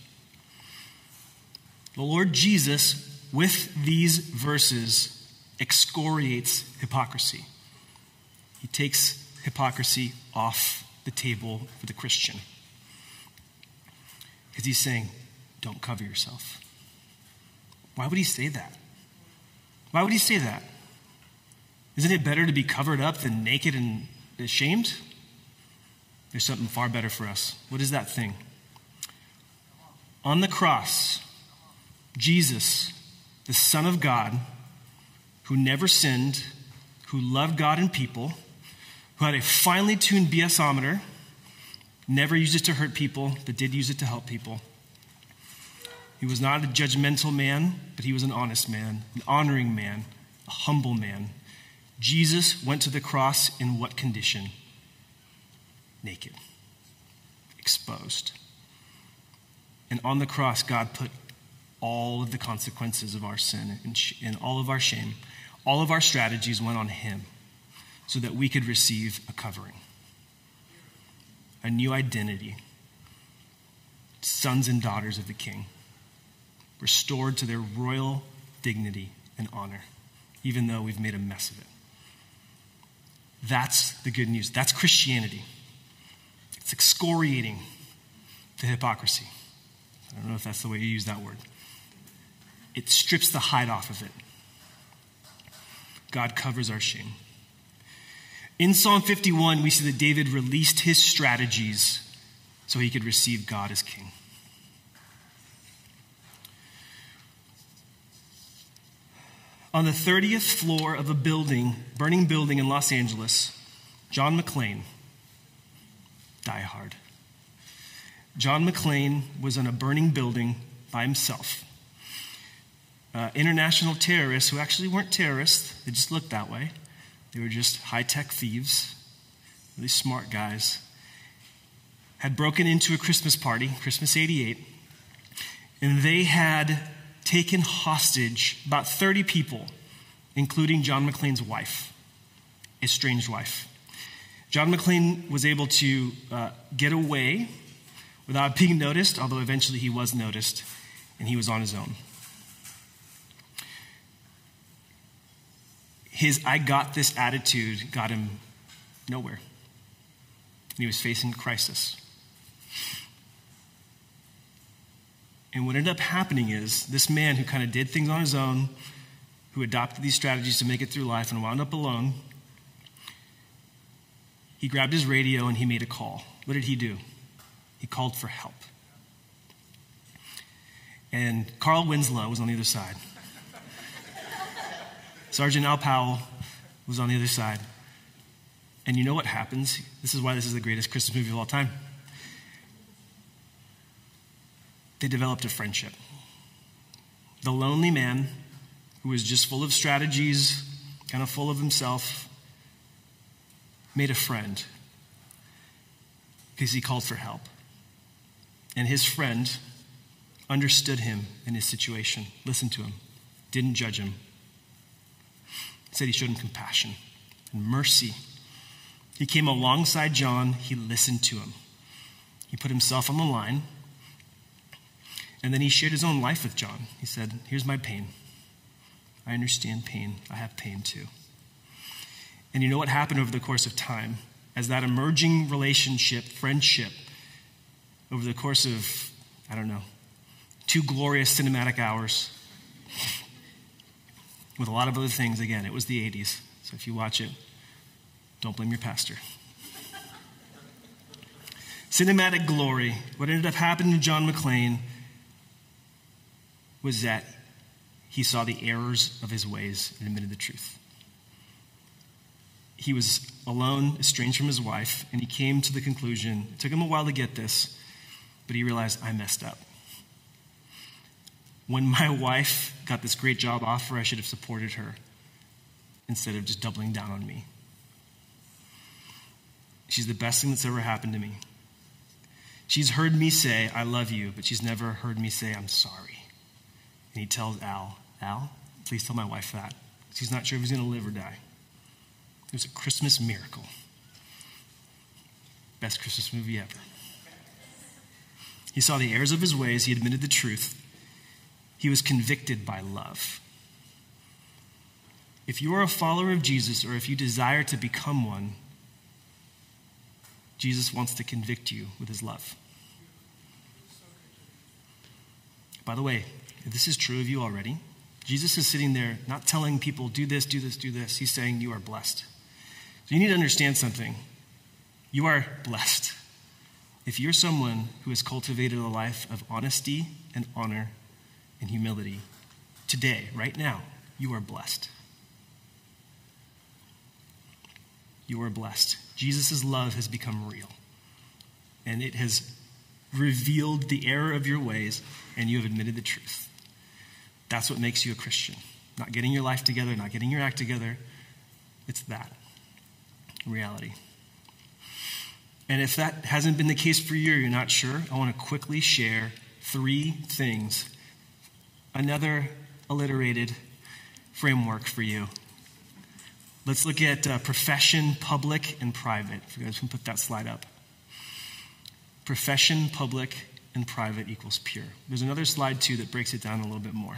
The Lord Jesus, with these verses, excoriates hypocrisy. He takes hypocrisy off the table for the Christian. Because he's saying, don't cover yourself. Why would he say that? Why would he say that? Isn't it better to be covered up than naked and ashamed? There's something far better for us. What is that thing? On the cross, Jesus, the Son of God, who never sinned, who loved God and people, who had a finely tuned BSometer, never used it to hurt people, but did use it to help people. He was not a judgmental man, but he was an honest man, an honoring man, a humble man. Jesus went to the cross in what condition? Naked, exposed. And on the cross, God put all of the consequences of our sin and, and all of our shame all of our strategies went on him so that we could receive a covering, a new identity, sons and daughters of the king, restored to their royal dignity and honor, even though we've made a mess of it. That's the good news. That's Christianity. It's excoriating the hypocrisy. I don't know if that's the way you use that word. It strips the hide off of it. God covers our shame. In Psalm 51, we see that David released his strategies so he could receive God as king. On the 30th floor of a building, burning building in Los Angeles, John McClane, die hard. John McClane was in a burning building by himself uh, international terrorists who actually weren't terrorists, they just looked that way. They were just high tech thieves, really smart guys, had broken into a Christmas party, Christmas 88, and they had taken hostage about 30 people, including John McClane's wife, estranged wife. John McClane was able to uh, get away without being noticed, although eventually he was noticed, and he was on his own. his I got this attitude got him nowhere. And he was facing crisis. And what ended up happening is this man who kind of did things on his own, who adopted these strategies to make it through life and wound up alone, he grabbed his radio and he made a call. What did he do? He called for help. And Carl Winslow was on the other side. Sergeant Al Powell was on the other side. And you know what happens? This is why this is the greatest Christmas movie of all time. They developed a friendship. The lonely man who was just full of strategies, kind of full of himself, made a friend because he called for help. And his friend understood him in his situation, listened to him, didn't judge him, said he showed him compassion and mercy. He came alongside John, he listened to him. He put himself on the line, and then he shared his own life with John. He said, Here's my pain. I understand pain. I have pain too. And you know what happened over the course of time? As that emerging relationship, friendship, over the course of, I don't know, two glorious cinematic hours with a lot of other things. Again, it was the 80s. So if you watch it, don't blame your pastor. Cinematic glory. What ended up happening to John McClane was that he saw the errors of his ways and admitted the truth. He was alone, estranged from his wife, and he came to the conclusion it took him a while to get this, but he realized, I messed up. When my wife got this great job offer, I should have supported her instead of just doubling down on me. She's the best thing that's ever happened to me. She's heard me say, I love you, but she's never heard me say, I'm sorry. And he tells Al, Al, please tell my wife that. She's not sure if he's going to live or die. It was a Christmas miracle. Best Christmas movie ever. He saw the errors of his ways, he admitted the truth, he was convicted by love. If you are a follower of Jesus or if you desire to become one, Jesus wants to convict you with his love. By the way, if this is true of you already, Jesus is sitting there not telling people, do this, do this, do this. He's saying, you are blessed. So you need to understand something. You are blessed. If you're someone who has cultivated a life of honesty and honor and humility, today, right now, you are blessed. You are blessed. Jesus' love has become real, and it has revealed the error of your ways, and you have admitted the truth. That's what makes you a Christian. Not getting your life together, not getting your act together. It's that reality. And if that hasn't been the case for you, you're not sure, I want to quickly share three things another alliterated framework for you. Let's look at uh, profession, public, and private. If you guys can put that slide up. Profession, public, and private equals pure. There's another slide too that breaks it down a little bit more.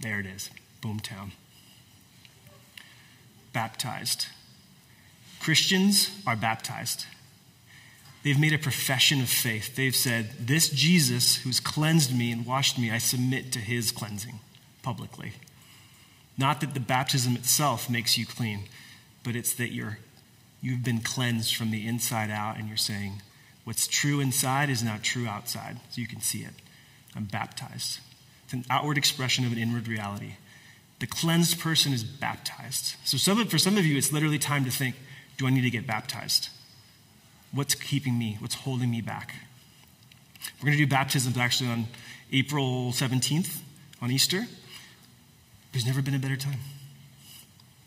There it is. Boomtown. Baptized. Christians are baptized. They've made a profession of faith. They've said, This Jesus who's cleansed me and washed me, I submit to his cleansing publicly. Not that the baptism itself makes you clean, but it's that you're, you've been cleansed from the inside out and you're saying, What's true inside is not true outside. So you can see it. I'm baptized. It's an outward expression of an inward reality. The cleansed person is baptized. So some for some of you, it's literally time to think, Do I need to get baptized? What's keeping me? What's holding me back? We're going to do baptisms actually on April 17th, on Easter. There's never been a better time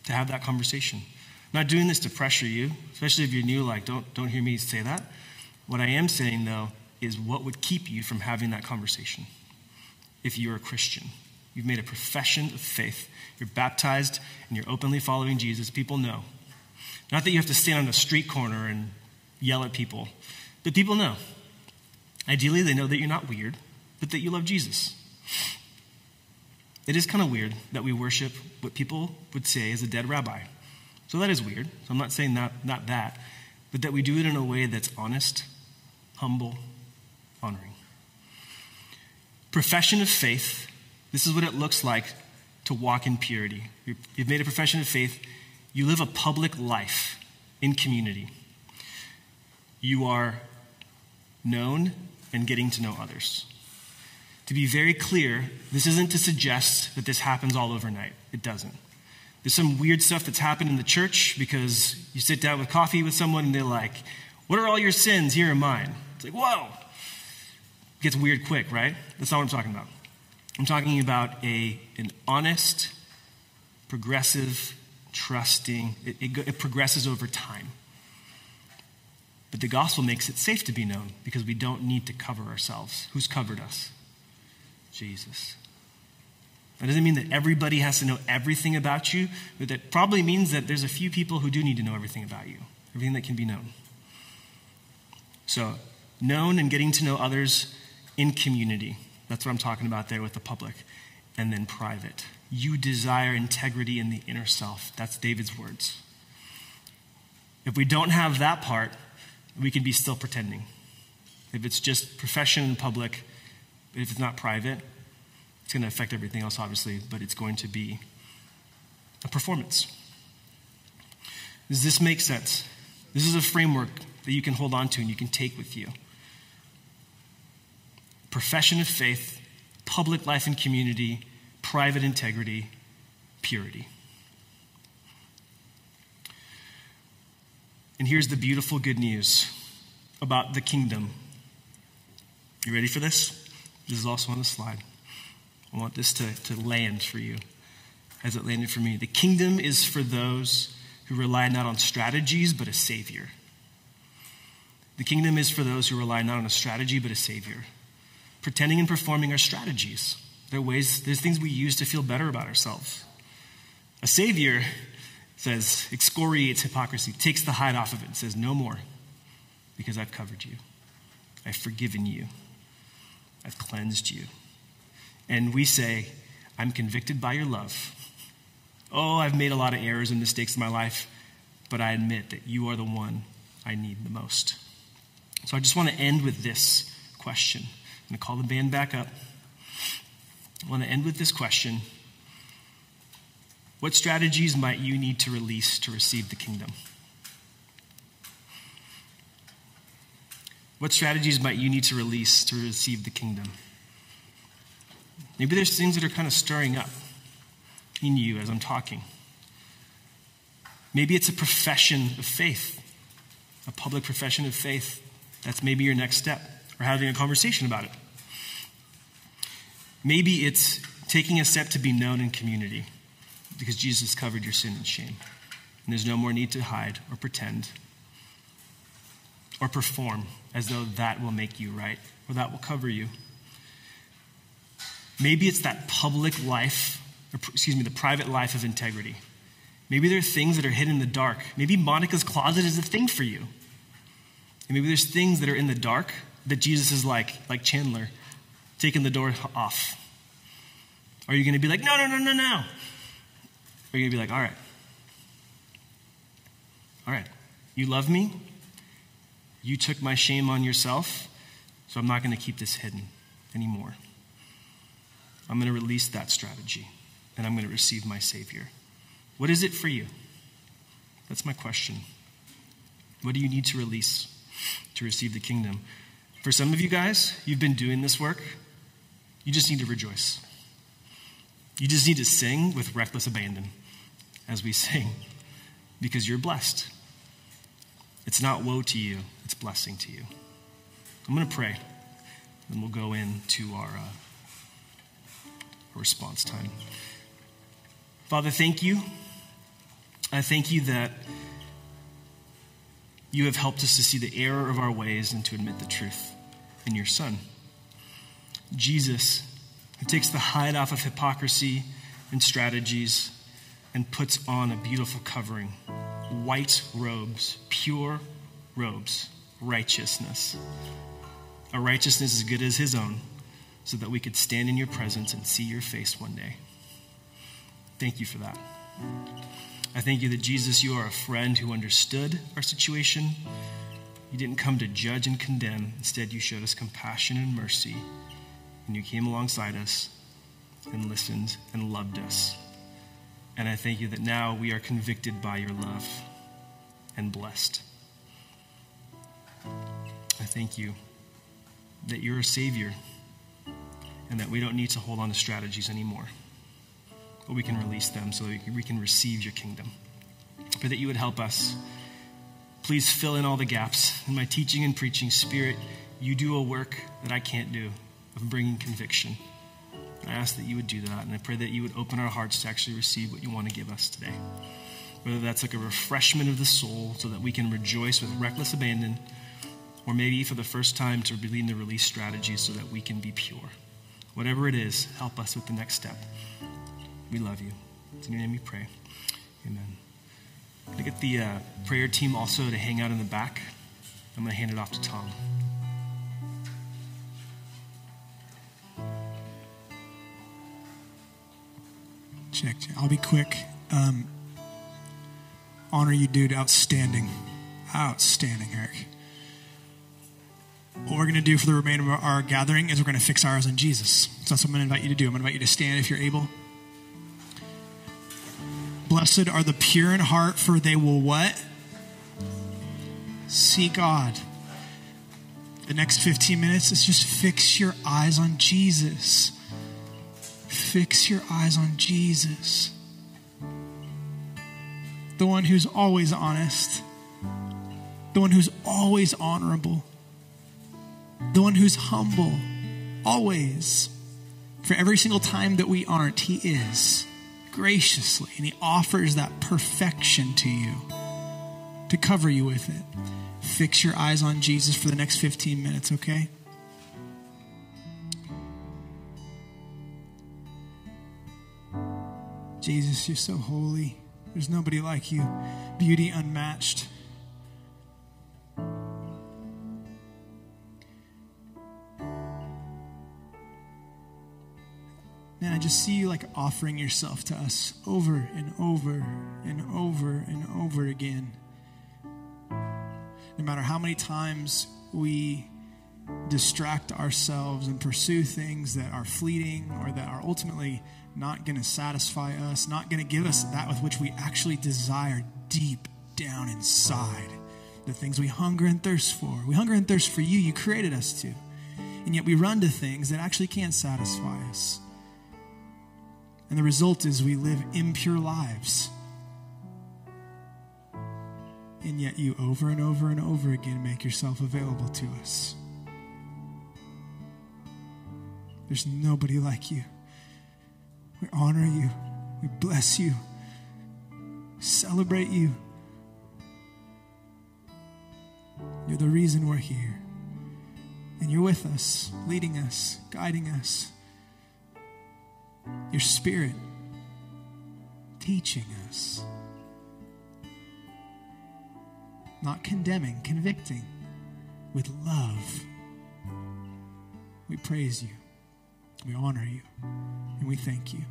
to have that conversation. I'm not doing this to pressure you, especially if you're new, like, don't, don't hear me say that. What I am saying, though, is what would keep you from having that conversation if you're a Christian. You've made a profession of faith. You're baptized and you're openly following Jesus. People know. Not that you have to stand on a street corner and yell at people. But people know. Ideally, they know that you're not weird, but that you love Jesus. It is kind of weird that we worship what people would say is a dead rabbi. So that is weird. So I'm not saying not, not that, but that we do it in a way that's honest, humble, honoring. Profession of faith. This is what it looks like to walk in purity. You've made a profession of faith. You live a public life in community you are known and getting to know others. To be very clear, this isn't to suggest that this happens all overnight. It doesn't. There's some weird stuff that's happened in the church because you sit down with coffee with someone and they're like, What are all your sins? Here are mine. It's like, Whoa. It gets weird quick, right? That's not what I'm talking about. I'm talking about a, an honest, progressive, trusting, it, it, it progresses over time. But the gospel makes it safe to be known because we don't need to cover ourselves. Who's covered us? Jesus. That doesn't mean that everybody has to know everything about you, but that probably means that there's a few people who do need to know everything about you, everything that can be known. So, known and getting to know others in community. That's what I'm talking about there with the public. And then private. You desire integrity in the inner self. That's David's words. If we don't have that part, we can be still pretending. If it's just profession in public, if it's not private, it's going to affect everything else, obviously, but it's going to be a performance. Does this make sense? This is a framework that you can hold on to and you can take with you. Profession of faith, public life and community, private integrity, purity. And here's the beautiful good news about the kingdom. You ready for this? This is also on the slide. I want this to, to land for you as it landed for me. The kingdom is for those who rely not on strategies, but a savior. The kingdom is for those who rely not on a strategy, but a savior. Pretending and performing are strategies. They're ways, there's things we use to feel better about ourselves. A savior says, excoriates hypocrisy, takes the hide off of it, and says, no more, because I've covered you. I've forgiven you. I've cleansed you. And we say, I'm convicted by your love. Oh, I've made a lot of errors and mistakes in my life, but I admit that you are the one I need the most. So I just want to end with this question. I'm going to call the band back up. I want to end with this question What strategies might you need to release to receive the kingdom? What strategies might you need to release to receive the kingdom? Maybe there's things that are kind of stirring up in you as I'm talking. Maybe it's a profession of faith, a public profession of faith. That's maybe your next step, or having a conversation about it. Maybe it's taking a step to be known in community because Jesus covered your sin and shame. And there's no more need to hide or pretend or perform as though that will make you right or that will cover you. Maybe it's that public life, or, excuse me, the private life of integrity. Maybe there are things that are hidden in the dark. Maybe Monica's closet is a thing for you. And maybe there's things that are in the dark that Jesus is like, like Chandler, taking the door off. Are you going to be like, no, no, no, no, no? Are you going to be like, all right. All right. You love me. You took my shame on yourself, so I'm not going to keep this hidden anymore. I'm going to release that strategy, and I'm going to receive my Savior. What is it for you? That's my question. What do you need to release to receive the kingdom? For some of you guys, you've been doing this work. You just need to rejoice. You just need to sing with reckless abandon as we sing because you're blessed. It's not woe to you, it's blessing to you. I'm going to pray, and we'll go into our, uh, response time. Father, thank you. I thank you that you have helped us to see the error of our ways and to admit the truth in your Son. Jesus, who takes the hide off of hypocrisy and strategies and puts on a beautiful covering white robes, pure robes, righteousness. A righteousness as good as his own, so that we could stand in your presence and see your face one day. Thank you for that. I thank you that Jesus, you are a friend who understood our situation. You didn't come to judge and condemn. Instead, you showed us compassion and mercy. And you came alongside us and listened and loved us. And I thank you that now we are convicted by your love and blessed. I thank you that you're a Savior and that we don't need to hold on to strategies anymore, but we can release them so that we can receive your kingdom. Pray that you would help us. Please fill in all the gaps. In my teaching and preaching spirit, you do a work that I can't do of bringing conviction. I ask that you would do that, and I pray that you would open our hearts to actually receive what you want to give us today. Whether that's like a refreshment of the soul so that we can rejoice with reckless abandon, or maybe for the first time to lead the release strategy so that we can be pure. Whatever it is, help us with the next step. We love you. It's in your name we pray. Amen. I'm going to get the uh, prayer team also to hang out in the back. I'm going to hand it off to Tom. I'll be quick. Um, honor you, dude. Outstanding. Outstanding, Eric. what we're going to do for the remainder of our gathering is we're going to fix ours on Jesus. So that's what I'm going to invite you to do. I'm going to invite you to stand if you're able. Blessed are the pure in heart, for they will what? See God. The next 15 minutes is just fix your eyes on Jesus. Fix your eyes on Jesus. The one who's always honest, the one who's always honorable, the one who's humble, always. For every single time that we aren't, He is graciously, and He offers that perfection to you to cover you with it. Fix your eyes on Jesus for the next 15 minutes, okay? Jesus, you're so holy. There's nobody like you, beauty unmatched. Man, I just see you like offering yourself to us over and over and over and over again. No matter how many times we distract ourselves and pursue things that are fleeting or that are ultimately not going to satisfy us, not going to give us that with which we actually desire deep down inside. The things we hunger and thirst for. We hunger and thirst for you. You created us to. And yet we run to things that actually can't satisfy us. And the result is we live impure lives. And yet you over and over and over again make yourself available to us. There's nobody like you. We honor you. We bless you. Celebrate you. You're the reason we're here. And you're with us, leading us, guiding us. Your spirit teaching us. Not condemning, convicting, with love. We praise you. We honor you. And we thank you.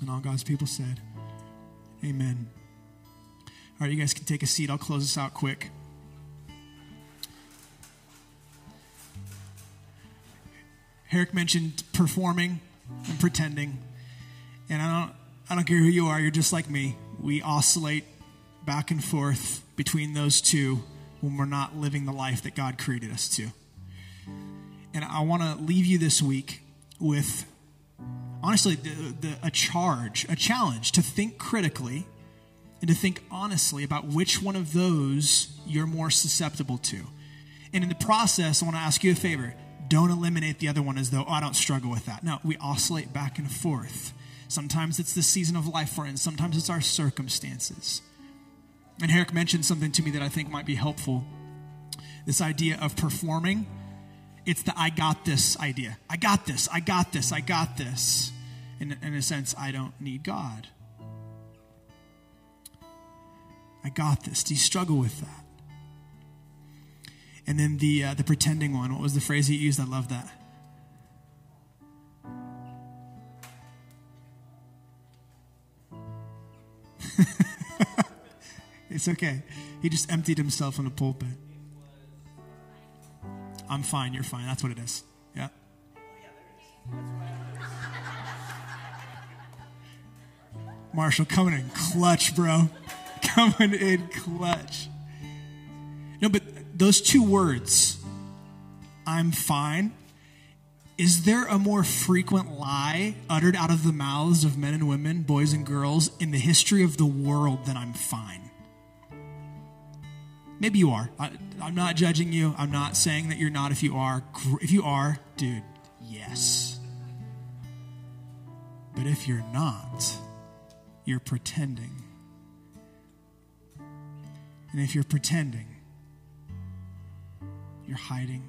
And all God's people said, Amen. All right, you guys can take a seat. I'll close this out quick. Eric mentioned performing and pretending. And I don't, I don't care who you are, you're just like me. We oscillate back and forth between those two when we're not living the life that God created us to. And I want to leave you this week with, honestly, the, the, a charge, a challenge to think critically and to think honestly about which one of those you're more susceptible to. And in the process, I want to ask you a favor don't eliminate the other one as though, oh, I don't struggle with that. No, we oscillate back and forth. Sometimes it's the season of life we're in, sometimes it's our circumstances. And Eric mentioned something to me that I think might be helpful this idea of performing. It's the I got this idea. I got this, I got this, I got this. In, in a sense, I don't need God. I got this. Do you struggle with that? And then the uh, the pretending one. What was the phrase he used? I love that. it's okay. He just emptied himself in a pulpit. I'm fine. You're fine. That's what it is. Yeah. Marshall coming in clutch, bro. Coming in clutch. No, but those two words, I'm fine, is there a more frequent lie uttered out of the mouths of men and women, boys and girls, in the history of the world than I'm fine? Maybe you are. I, am not judging you. I'm not saying that you're not if you are. If you are, dude, yes. But if you're not, you're pretending. And if you're pretending, you're hiding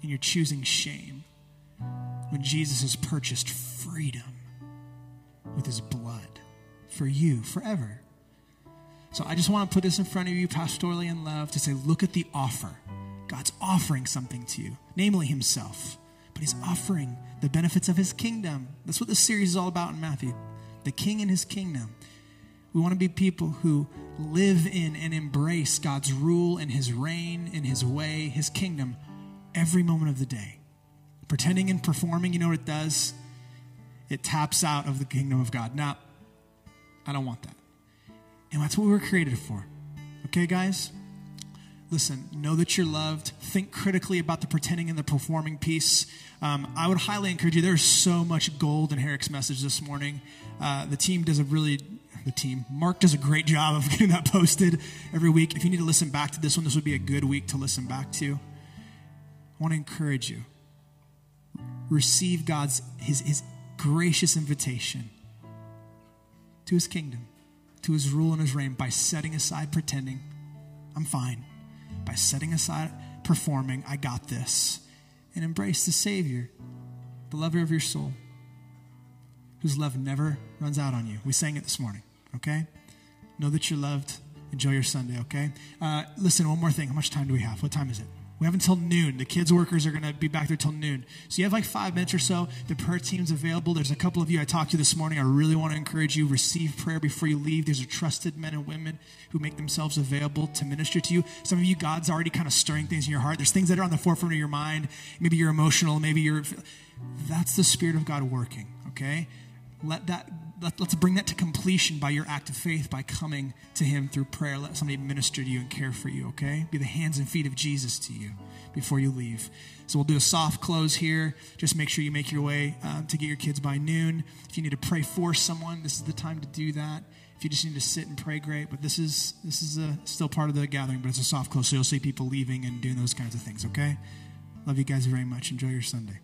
and you're choosing shame when Jesus has purchased freedom with his blood for you forever. So I just want to put this in front of you, pastorally in love, to say, look at the offer. God's offering something to you, namely himself, but he's offering the benefits of his kingdom. That's what this series is all about in Matthew the king and his kingdom. We want to be people who live in and embrace God's rule and His reign and His way, His kingdom, every moment of the day. Pretending and performing, you know what it does? It taps out of the kingdom of God. Now, I don't want that. And that's what we were created for. Okay, guys? Listen, know that you're loved. Think critically about the pretending and the performing piece. Um, I would highly encourage you. There's so much gold in Eric's message this morning. Uh, the team does a really, the team, Mark does a great job of getting that posted every week. If you need to listen back to this one, this would be a good week to listen back to. I want to encourage you. Receive God's, his, his gracious invitation to his kingdom, to his rule and his reign by setting aside pretending. I'm fine by setting aside performing, I got this, and embrace the Savior, the lover of your soul, whose love never runs out on you. We sang it this morning, okay? Know that you're loved. Enjoy your Sunday, okay? Uh, listen, one more thing. How much time do we have? What time is it? We have until noon. The kids' workers are going to be back there till noon. So you have like five minutes or so. The prayer team's available. There's a couple of you I talked to this morning. I really want to encourage you receive prayer before you leave. There's a trusted men and women who make themselves available to minister to you. Some of you, God's already kind of stirring things in your heart. There's things that are on the forefront of your mind. Maybe you're emotional. Maybe you're. That's the Spirit of God working. Okay, let that let, us bring that to completion by your act of faith by coming to him through prayer. Let somebody minister to you and care for you okay? Be the hands and feet of jesus to you before you leave. So we'll do a soft close here. Just make sure you make your way um, to get your kids by noon. If you need to pray for someone this is the time to do that. If you just need to sit and pray great. But this is this is a, still part of the gathering but it's a soft close so you'll see people leaving and doing those kinds of things okay? Love you guys very much. Enjoy your sunday